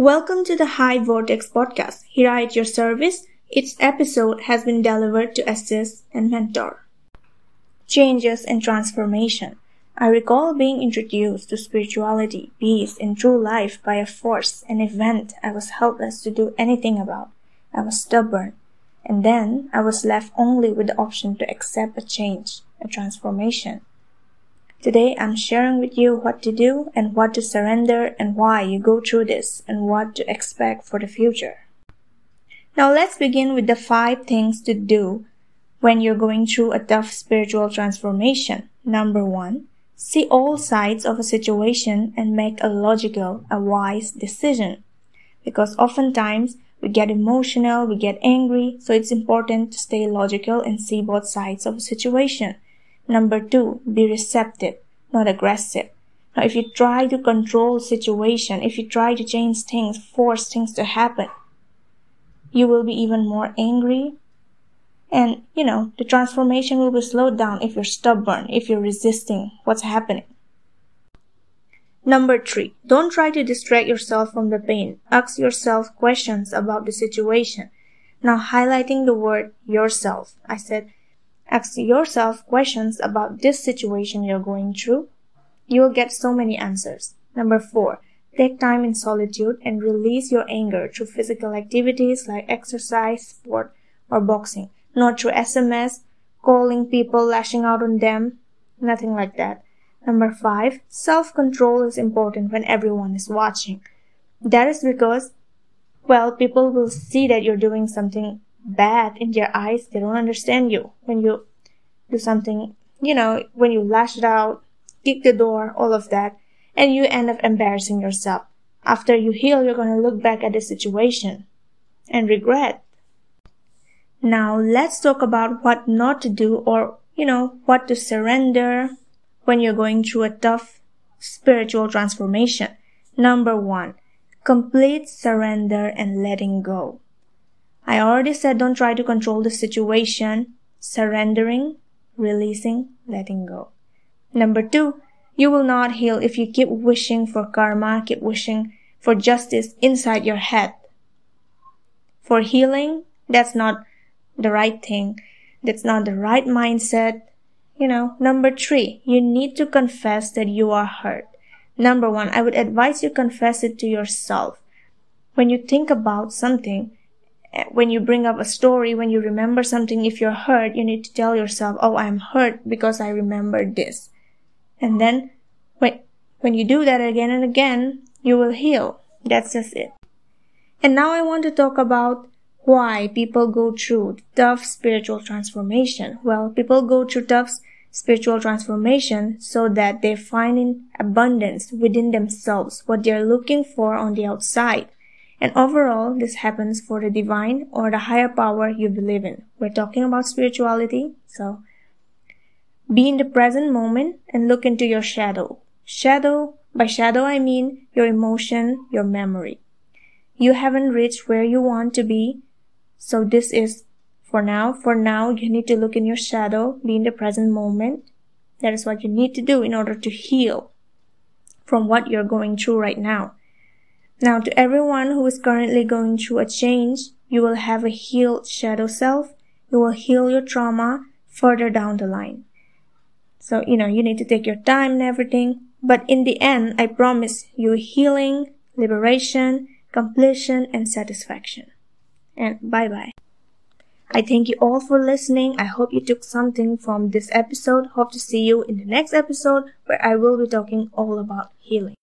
Welcome to the High Vortex podcast. Here I at your service. Each episode has been delivered to assist and mentor. Changes and transformation. I recall being introduced to spirituality, peace, and true life by a force, an event I was helpless to do anything about. I was stubborn. And then I was left only with the option to accept a change, a transformation. Today I'm sharing with you what to do and what to surrender and why you go through this and what to expect for the future. Now let's begin with the five things to do when you're going through a tough spiritual transformation. Number one, see all sides of a situation and make a logical, a wise decision. Because oftentimes we get emotional, we get angry, so it's important to stay logical and see both sides of a situation. Number two, be receptive, not aggressive. Now, if you try to control the situation, if you try to change things, force things to happen, you will be even more angry. And, you know, the transformation will be slowed down if you're stubborn, if you're resisting what's happening. Number three, don't try to distract yourself from the pain. Ask yourself questions about the situation. Now, highlighting the word yourself, I said, Ask yourself questions about this situation you're going through. You will get so many answers. Number four, take time in solitude and release your anger through physical activities like exercise, sport, or boxing, not through SMS, calling people, lashing out on them, nothing like that. Number five, self-control is important when everyone is watching. That is because, well, people will see that you're doing something bad in their eyes. They don't understand you when you do something, you know, when you lash it out, kick the door, all of that, and you end up embarrassing yourself. After you heal, you're going to look back at the situation and regret. Now let's talk about what not to do or, you know, what to surrender when you're going through a tough spiritual transformation. Number one, complete surrender and letting go. I already said don't try to control the situation, surrendering, releasing, letting go. Number two, you will not heal if you keep wishing for karma, keep wishing for justice inside your head. For healing, that's not the right thing. That's not the right mindset. You know, number three, you need to confess that you are hurt. Number one, I would advise you confess it to yourself. When you think about something, when you bring up a story, when you remember something, if you're hurt, you need to tell yourself, Oh, I'm hurt because I remembered this. And then when, when you do that again and again, you will heal. That's just it. And now I want to talk about why people go through tough spiritual transformation. Well, people go through tough spiritual transformation so that they find in abundance within themselves what they're looking for on the outside. And overall, this happens for the divine or the higher power you believe in. We're talking about spirituality, so be in the present moment and look into your shadow. Shadow, by shadow I mean your emotion, your memory. You haven't reached where you want to be, so this is for now. For now, you need to look in your shadow, be in the present moment. That is what you need to do in order to heal from what you're going through right now. Now, to everyone who is currently going through a change, you will have a healed shadow self. You will heal your trauma further down the line. So, you know, you need to take your time and everything. But in the end, I promise you healing, liberation, completion, and satisfaction. And bye bye. I thank you all for listening. I hope you took something from this episode. Hope to see you in the next episode where I will be talking all about healing.